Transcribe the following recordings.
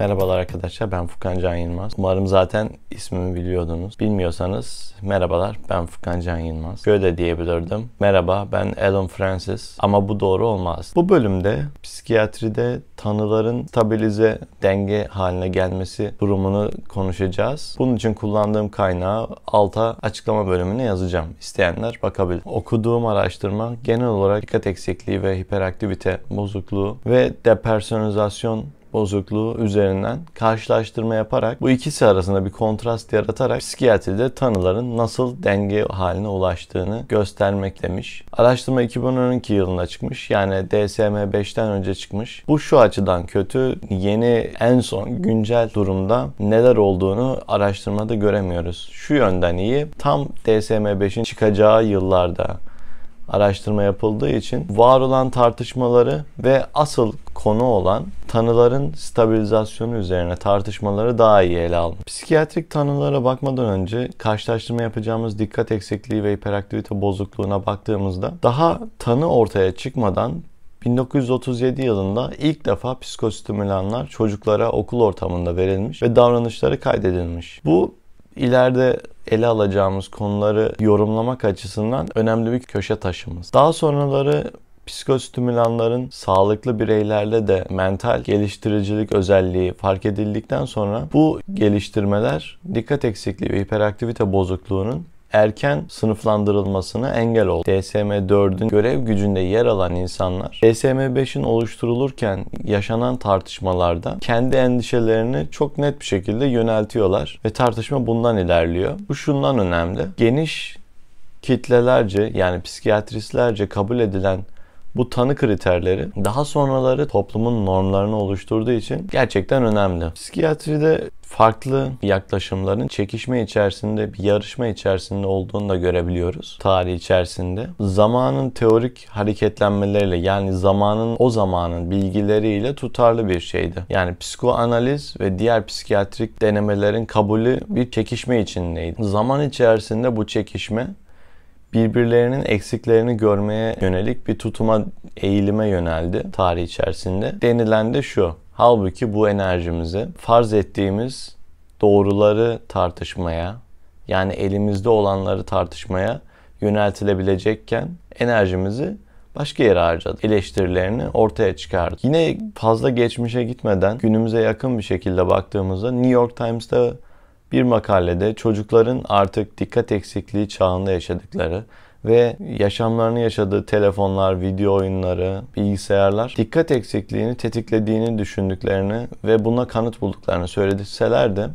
Merhabalar arkadaşlar ben Furkan Can Yılmaz. Umarım zaten ismimi biliyordunuz. Bilmiyorsanız merhabalar ben Furkan Can Yılmaz. Şöyle diyebilirdim. Merhaba ben Alan Francis ama bu doğru olmaz. Bu bölümde psikiyatride tanıların stabilize denge haline gelmesi durumunu konuşacağız. Bunun için kullandığım kaynağı alta açıklama bölümüne yazacağım. İsteyenler bakabilir. Okuduğum araştırma genel olarak dikkat eksikliği ve hiperaktivite bozukluğu ve depersonalizasyon bozukluğu üzerinden karşılaştırma yaparak bu ikisi arasında bir kontrast yaratarak psikiyatride tanıların nasıl denge haline ulaştığını göstermek demiş. Araştırma 2012 yılında çıkmış. Yani DSM-5'ten önce çıkmış. Bu şu açıdan kötü. Yeni en son güncel durumda neler olduğunu araştırmada göremiyoruz. Şu yönden iyi. Tam DSM-5'in çıkacağı yıllarda araştırma yapıldığı için var olan tartışmaları ve asıl konu olan tanıların stabilizasyonu üzerine tartışmaları daha iyi ele almış. Psikiyatrik tanılara bakmadan önce karşılaştırma yapacağımız dikkat eksikliği ve hiperaktivite bozukluğuna baktığımızda daha tanı ortaya çıkmadan 1937 yılında ilk defa psikostimülanlar çocuklara okul ortamında verilmiş ve davranışları kaydedilmiş. Bu ileride ele alacağımız konuları yorumlamak açısından önemli bir köşe taşımız. Daha sonraları psikostimülanların sağlıklı bireylerde de mental geliştiricilik özelliği fark edildikten sonra bu geliştirmeler dikkat eksikliği ve hiperaktivite bozukluğunun erken sınıflandırılmasına engel oldu. DSM-4'ün görev gücünde yer alan insanlar DSM-5'in oluşturulurken yaşanan tartışmalarda kendi endişelerini çok net bir şekilde yöneltiyorlar ve tartışma bundan ilerliyor. Bu şundan önemli. Geniş kitlelerce yani psikiyatristlerce kabul edilen bu tanı kriterleri daha sonraları toplumun normlarını oluşturduğu için gerçekten önemli. Psikiyatride farklı yaklaşımların çekişme içerisinde, bir yarışma içerisinde olduğunu da görebiliyoruz tarih içerisinde. Zamanın teorik hareketlenmeleriyle yani zamanın o zamanın bilgileriyle tutarlı bir şeydi. Yani psikoanaliz ve diğer psikiyatrik denemelerin kabulü bir çekişme içindeydi. Zaman içerisinde bu çekişme birbirlerinin eksiklerini görmeye yönelik bir tutuma, eğilime yöneldi tarih içerisinde. Denilen de şu. Halbuki bu enerjimizi farz ettiğimiz doğruları tartışmaya, yani elimizde olanları tartışmaya yöneltilebilecekken enerjimizi başka yere harcadık. Eleştirilerini ortaya çıkardık. Yine fazla geçmişe gitmeden günümüze yakın bir şekilde baktığımızda New York Times'ta bir makalede çocukların artık dikkat eksikliği çağında yaşadıkları ve yaşamlarını yaşadığı telefonlar, video oyunları, bilgisayarlar dikkat eksikliğini tetiklediğini düşündüklerini ve buna kanıt bulduklarını söyleseler de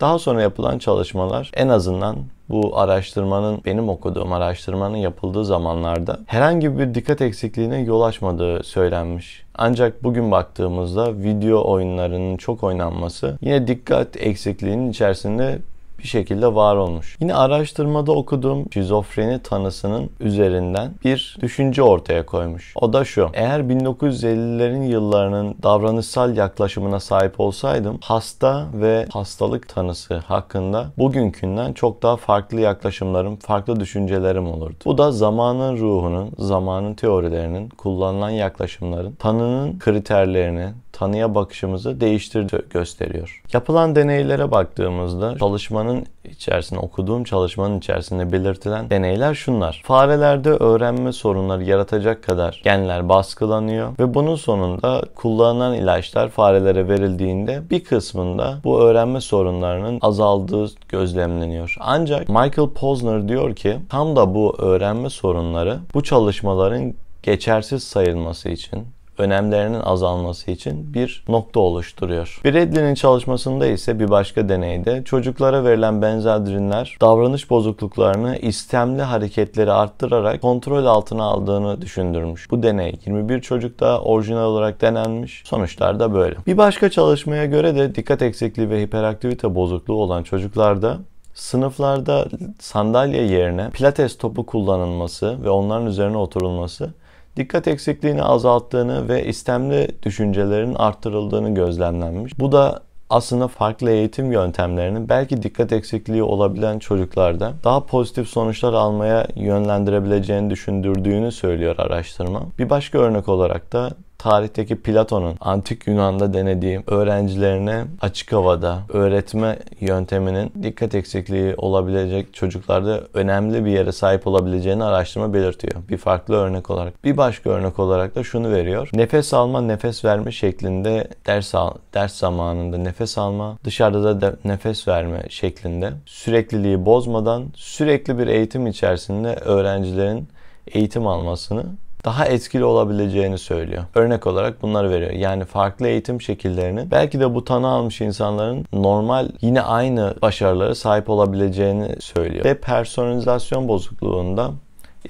daha sonra yapılan çalışmalar en azından bu araştırmanın benim okuduğum araştırmanın yapıldığı zamanlarda herhangi bir dikkat eksikliğine yol açmadığı söylenmiş. Ancak bugün baktığımızda video oyunlarının çok oynanması yine dikkat eksikliğinin içerisinde bir şekilde var olmuş. Yine araştırmada okuduğum şizofreni tanısının üzerinden bir düşünce ortaya koymuş. O da şu. Eğer 1950'lerin yıllarının davranışsal yaklaşımına sahip olsaydım hasta ve hastalık tanısı hakkında bugünkünden çok daha farklı yaklaşımlarım, farklı düşüncelerim olurdu. Bu da zamanın ruhunun, zamanın teorilerinin, kullanılan yaklaşımların, tanının kriterlerini, tanıya bakışımızı değiştirdi gösteriyor. Yapılan deneylere baktığımızda çalışmanın içerisinde okuduğum çalışmanın içerisinde belirtilen deneyler şunlar. Farelerde öğrenme sorunları yaratacak kadar genler baskılanıyor ve bunun sonunda kullanılan ilaçlar farelere verildiğinde bir kısmında bu öğrenme sorunlarının azaldığı gözlemleniyor. Ancak Michael Posner diyor ki tam da bu öğrenme sorunları bu çalışmaların geçersiz sayılması için önemlerinin azalması için bir nokta oluşturuyor. Bradley'nin çalışmasında ise bir başka deneyde çocuklara verilen benzerdirinler davranış bozukluklarını istemli hareketleri arttırarak kontrol altına aldığını düşündürmüş. Bu deney 21 çocukta orijinal olarak denenmiş. Sonuçlar da böyle. Bir başka çalışmaya göre de dikkat eksikliği ve hiperaktivite bozukluğu olan çocuklarda sınıflarda sandalye yerine pilates topu kullanılması ve onların üzerine oturulması dikkat eksikliğini azalttığını ve istemli düşüncelerin arttırıldığını gözlemlenmiş. Bu da aslında farklı eğitim yöntemlerinin belki dikkat eksikliği olabilen çocuklarda daha pozitif sonuçlar almaya yönlendirebileceğini düşündürdüğünü söylüyor araştırma. Bir başka örnek olarak da tarihteki Platon'un antik Yunan'da denediği öğrencilerine açık havada öğretme yönteminin dikkat eksikliği olabilecek çocuklarda önemli bir yere sahip olabileceğini araştırma belirtiyor. Bir farklı örnek olarak. Bir başka örnek olarak da şunu veriyor. Nefes alma, nefes verme şeklinde ders al, ders zamanında nefes alma, dışarıda da de, nefes verme şeklinde sürekliliği bozmadan sürekli bir eğitim içerisinde öğrencilerin eğitim almasını daha etkili olabileceğini söylüyor. Örnek olarak bunları veriyor. Yani farklı eğitim şekillerini belki de bu tanı almış insanların normal yine aynı başarılara sahip olabileceğini söylüyor. Ve personalizasyon bozukluğunda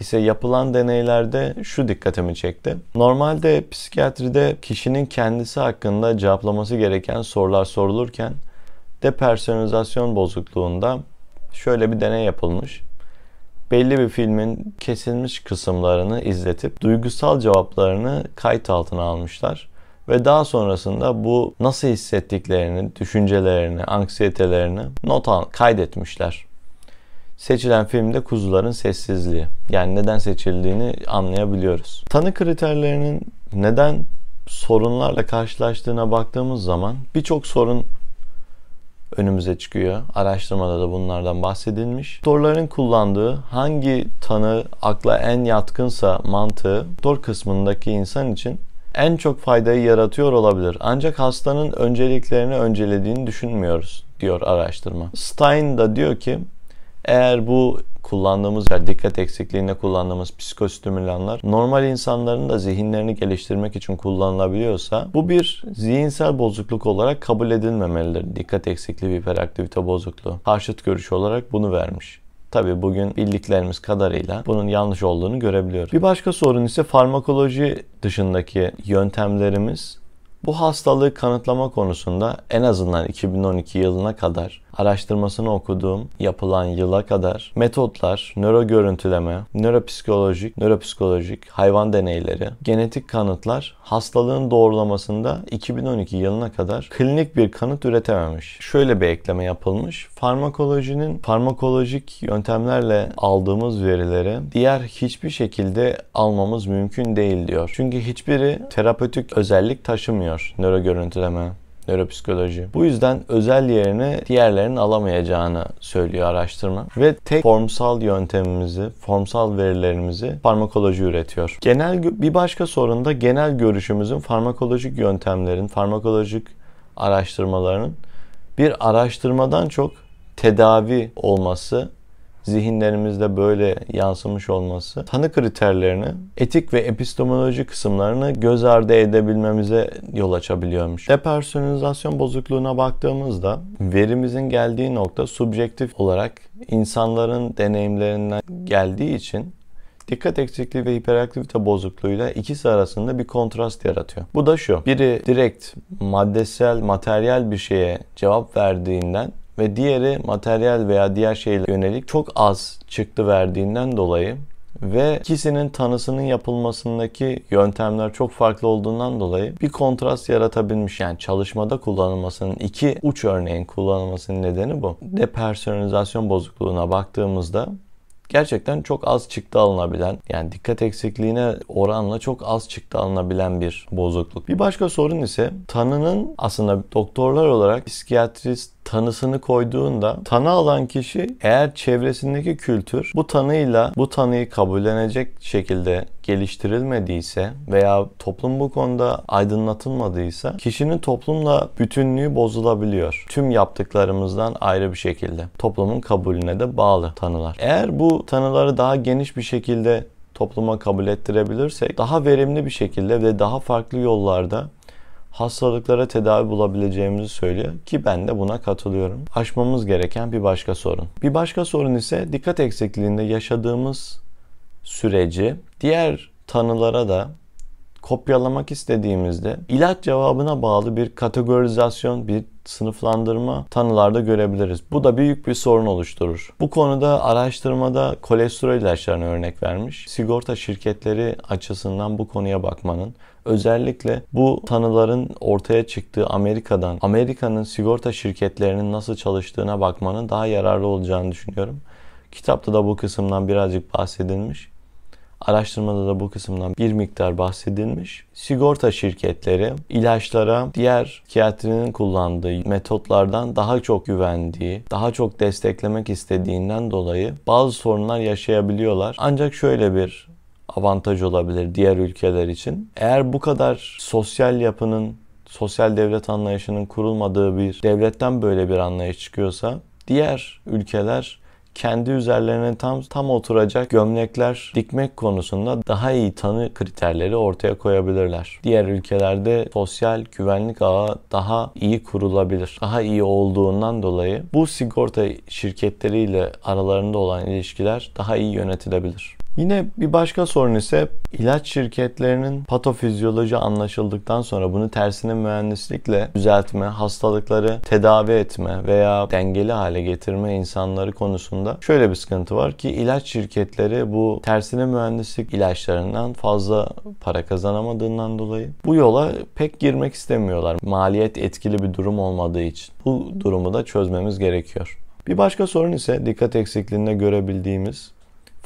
ise yapılan deneylerde şu dikkatimi çekti. Normalde psikiyatride kişinin kendisi hakkında cevaplaması gereken sorular sorulurken depersonalizasyon bozukluğunda şöyle bir deney yapılmış belli bir filmin kesilmiş kısımlarını izletip duygusal cevaplarını kayıt altına almışlar. Ve daha sonrasında bu nasıl hissettiklerini, düşüncelerini, anksiyetelerini not al, kaydetmişler. Seçilen filmde kuzuların sessizliği. Yani neden seçildiğini anlayabiliyoruz. Tanı kriterlerinin neden sorunlarla karşılaştığına baktığımız zaman birçok sorun önümüze çıkıyor. Araştırmada da bunlardan bahsedilmiş. Doktorların kullandığı hangi tanı akla en yatkınsa mantığı doktor kısmındaki insan için en çok faydayı yaratıyor olabilir. Ancak hastanın önceliklerini öncelediğini düşünmüyoruz diyor araştırma. Stein da diyor ki eğer bu kullandığımız yani dikkat eksikliğinde kullandığımız psikostimülanlar normal insanların da zihinlerini geliştirmek için kullanılabiliyorsa bu bir zihinsel bozukluk olarak kabul edilmemelidir. Dikkat eksikliği bir hiperaktivite bozukluğu. Karşıt görüş olarak bunu vermiş. Tabi bugün bildiklerimiz kadarıyla bunun yanlış olduğunu görebiliyoruz. Bir başka sorun ise farmakoloji dışındaki yöntemlerimiz bu hastalığı kanıtlama konusunda en azından 2012 yılına kadar araştırmasını okuduğum yapılan yıla kadar metotlar, nöro görüntüleme, nöropsikolojik, nöropsikolojik hayvan deneyleri, genetik kanıtlar hastalığın doğrulamasında 2012 yılına kadar klinik bir kanıt üretememiş. Şöyle bir ekleme yapılmış. Farmakolojinin farmakolojik yöntemlerle aldığımız verileri diğer hiçbir şekilde almamız mümkün değil diyor. Çünkü hiçbiri terapötik özellik taşımıyor nöro görüntüleme, nöropsikoloji. Bu yüzden özel yerine diğerlerinin alamayacağını söylüyor araştırma. Ve tek formsal yöntemimizi, formsal verilerimizi farmakoloji üretiyor. Genel bir başka sorun da genel görüşümüzün farmakolojik yöntemlerin, farmakolojik araştırmaların bir araştırmadan çok tedavi olması zihinlerimizde böyle yansımış olması tanı kriterlerini, etik ve epistemoloji kısımlarını göz ardı edebilmemize yol açabiliyormuş. Depersonalizasyon bozukluğuna baktığımızda verimizin geldiği nokta subjektif olarak insanların deneyimlerinden geldiği için dikkat eksikliği ve hiperaktivite bozukluğuyla ikisi arasında bir kontrast yaratıyor. Bu da şu. Biri direkt maddesel, materyal bir şeye cevap verdiğinden ve diğeri materyal veya diğer şeylere yönelik çok az çıktı verdiğinden dolayı ve ikisinin tanısının yapılmasındaki yöntemler çok farklı olduğundan dolayı bir kontrast yaratabilmiş. Yani çalışmada kullanılmasının iki uç örneğin kullanılmasının nedeni bu. Depersonalizasyon bozukluğuna baktığımızda gerçekten çok az çıktı alınabilen yani dikkat eksikliğine oranla çok az çıktı alınabilen bir bozukluk. Bir başka sorun ise tanının aslında doktorlar olarak psikiyatrist tanısını koyduğunda tanı alan kişi eğer çevresindeki kültür bu tanıyla bu tanıyı kabullenecek şekilde geliştirilmediyse veya toplum bu konuda aydınlatılmadıysa kişinin toplumla bütünlüğü bozulabiliyor. Tüm yaptıklarımızdan ayrı bir şekilde. Toplumun kabulüne de bağlı tanılar. Eğer bu tanıları daha geniş bir şekilde topluma kabul ettirebilirsek daha verimli bir şekilde ve daha farklı yollarda hastalıklara tedavi bulabileceğimizi söylüyor ki ben de buna katılıyorum. Aşmamız gereken bir başka sorun. Bir başka sorun ise dikkat eksikliğinde yaşadığımız süreci diğer tanılara da kopyalamak istediğimizde ilaç cevabına bağlı bir kategorizasyon, bir sınıflandırma tanılarda görebiliriz. Bu da büyük bir sorun oluşturur. Bu konuda araştırmada kolesterol ilaçlarına örnek vermiş. Sigorta şirketleri açısından bu konuya bakmanın özellikle bu tanıların ortaya çıktığı Amerika'dan, Amerika'nın sigorta şirketlerinin nasıl çalıştığına bakmanın daha yararlı olacağını düşünüyorum. Kitapta da bu kısımdan birazcık bahsedilmiş. Araştırmada da bu kısımdan bir miktar bahsedilmiş. Sigorta şirketleri ilaçlara diğer psikiyatrinin kullandığı metotlardan daha çok güvendiği, daha çok desteklemek istediğinden dolayı bazı sorunlar yaşayabiliyorlar. Ancak şöyle bir avantaj olabilir diğer ülkeler için. Eğer bu kadar sosyal yapının, sosyal devlet anlayışının kurulmadığı bir devletten böyle bir anlayış çıkıyorsa diğer ülkeler kendi üzerlerine tam tam oturacak gömlekler dikmek konusunda daha iyi tanı kriterleri ortaya koyabilirler. Diğer ülkelerde sosyal güvenlik ağı daha iyi kurulabilir. Daha iyi olduğundan dolayı bu sigorta şirketleriyle aralarında olan ilişkiler daha iyi yönetilebilir. Yine bir başka sorun ise ilaç şirketlerinin patofizyoloji anlaşıldıktan sonra bunu tersine mühendislikle düzeltme, hastalıkları tedavi etme veya dengeli hale getirme insanları konusunda şöyle bir sıkıntı var ki ilaç şirketleri bu tersine mühendislik ilaçlarından fazla para kazanamadığından dolayı bu yola pek girmek istemiyorlar. Maliyet etkili bir durum olmadığı için. Bu durumu da çözmemiz gerekiyor. Bir başka sorun ise dikkat eksikliğinde görebildiğimiz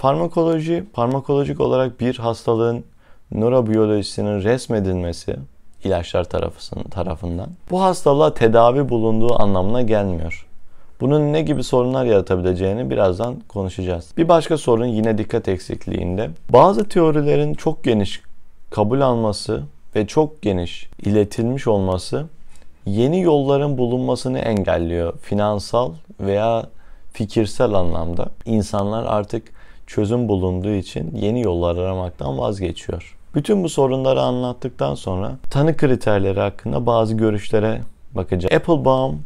Farmakoloji, farmakolojik olarak bir hastalığın nörobiyolojisinin resmedilmesi ilaçlar tarafından bu hastalığa tedavi bulunduğu anlamına gelmiyor. Bunun ne gibi sorunlar yaratabileceğini birazdan konuşacağız. Bir başka sorun yine dikkat eksikliğinde. Bazı teorilerin çok geniş kabul alması ve çok geniş iletilmiş olması yeni yolların bulunmasını engelliyor. Finansal veya fikirsel anlamda. İnsanlar artık çözüm bulunduğu için yeni yollar aramaktan vazgeçiyor. Bütün bu sorunları anlattıktan sonra tanı kriterleri hakkında bazı görüşlere bakacağız. Applebaum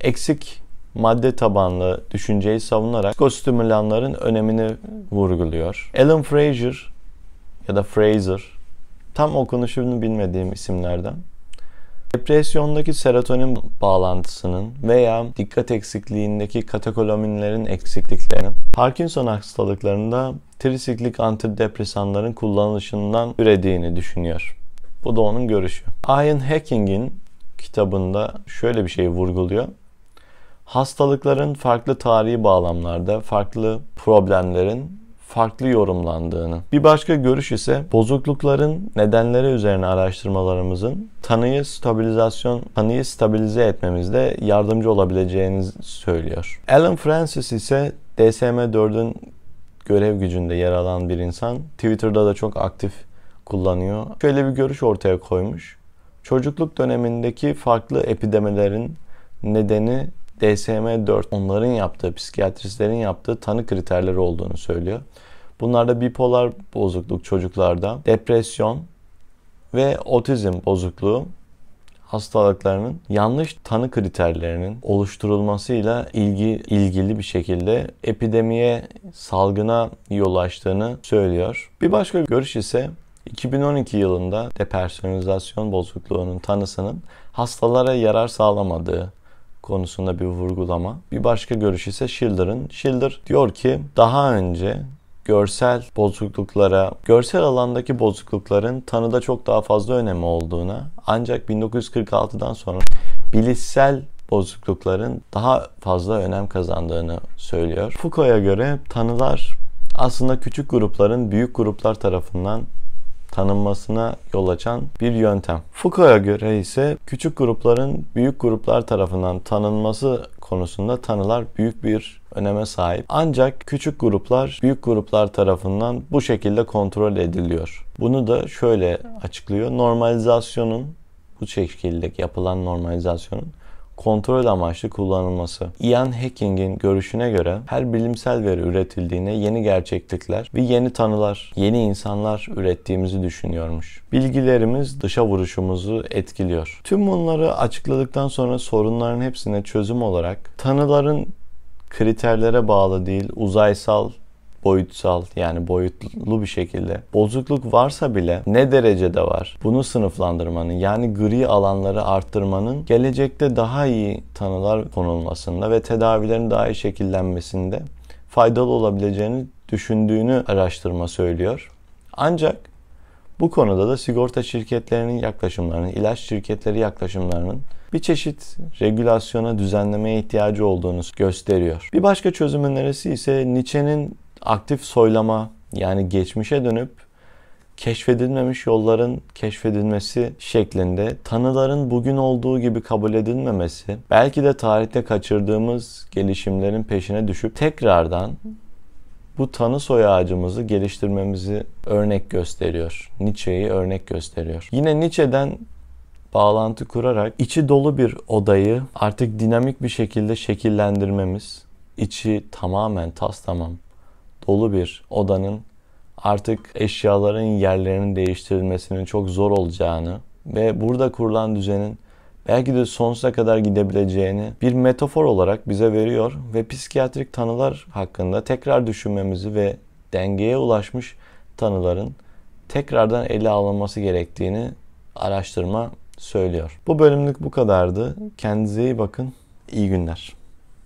eksik madde tabanlı düşünceyi savunarak psikostimülanların önemini vurguluyor. Alan Fraser ya da Fraser tam okunuşunu bilmediğim isimlerden Depresyondaki serotonin bağlantısının veya dikkat eksikliğindeki katekolaminlerin eksikliklerinin Parkinson hastalıklarında trisiklik antidepresanların kullanılışından ürediğini düşünüyor. Bu da onun görüşü. Ian Hacking'in kitabında şöyle bir şey vurguluyor. Hastalıkların farklı tarihi bağlamlarda farklı problemlerin farklı yorumlandığını. Bir başka görüş ise bozuklukların nedenleri üzerine araştırmalarımızın tanıyı stabilizasyon, tanıyı stabilize etmemizde yardımcı olabileceğini söylüyor. Alan Francis ise DSM-4'ün görev gücünde yer alan bir insan. Twitter'da da çok aktif kullanıyor. Şöyle bir görüş ortaya koymuş. Çocukluk dönemindeki farklı epidemilerin nedeni DSM-4 onların yaptığı, psikiyatristlerin yaptığı tanı kriterleri olduğunu söylüyor. Bunlarda bipolar bozukluk çocuklarda, depresyon ve otizm bozukluğu hastalıklarının yanlış tanı kriterlerinin oluşturulmasıyla ilgi, ilgili bir şekilde epidemiye, salgına yol açtığını söylüyor. Bir başka görüş ise 2012 yılında depersonalizasyon bozukluğunun tanısının hastalara yarar sağlamadığı konusunda bir vurgulama. Bir başka görüş ise Schiller'ın. Schiller diyor ki daha önce görsel bozukluklara, görsel alandaki bozuklukların tanıda çok daha fazla önemi olduğuna ancak 1946'dan sonra bilişsel bozuklukların daha fazla önem kazandığını söylüyor. Foucault'a göre tanılar aslında küçük grupların büyük gruplar tarafından tanınmasına yol açan bir yöntem. Foucault'a göre ise küçük grupların büyük gruplar tarafından tanınması konusunda tanılar büyük bir öneme sahip. Ancak küçük gruplar büyük gruplar tarafından bu şekilde kontrol ediliyor. Bunu da şöyle açıklıyor. Normalizasyonun bu şekilde yapılan normalizasyonun kontrol amaçlı kullanılması. Ian Hacking'in görüşüne göre her bilimsel veri üretildiğine yeni gerçeklikler ve yeni tanılar, yeni insanlar ürettiğimizi düşünüyormuş. Bilgilerimiz dışa vuruşumuzu etkiliyor. Tüm bunları açıkladıktan sonra sorunların hepsine çözüm olarak tanıların kriterlere bağlı değil, uzaysal boyutsal yani boyutlu bir şekilde bozukluk varsa bile ne derecede var bunu sınıflandırmanın yani gri alanları arttırmanın gelecekte daha iyi tanılar konulmasında ve tedavilerin daha iyi şekillenmesinde faydalı olabileceğini düşündüğünü araştırma söylüyor. Ancak bu konuda da sigorta şirketlerinin yaklaşımlarının, ilaç şirketleri yaklaşımlarının bir çeşit regülasyona, düzenlemeye ihtiyacı olduğunu gösteriyor. Bir başka çözüm önerisi ise Nietzsche'nin aktif soylama Yani geçmişe dönüp keşfedilmemiş yolların keşfedilmesi şeklinde tanıların bugün olduğu gibi kabul edilmemesi, belki de tarihte kaçırdığımız gelişimlerin peşine düşüp tekrardan bu tanı soy ağacımızı geliştirmemizi örnek gösteriyor. Nietzsche'yi örnek gösteriyor. Yine Nietzsche'den bağlantı kurarak içi dolu bir odayı artık dinamik bir şekilde şekillendirmemiz, içi tamamen tas tamam dolu bir odanın artık eşyaların yerlerinin değiştirilmesinin çok zor olacağını ve burada kurulan düzenin belki de sonsuza kadar gidebileceğini bir metafor olarak bize veriyor ve psikiyatrik tanılar hakkında tekrar düşünmemizi ve dengeye ulaşmış tanıların tekrardan ele alınması gerektiğini araştırma söylüyor. Bu bölümlük bu kadardı. Kendinize iyi bakın. İyi günler.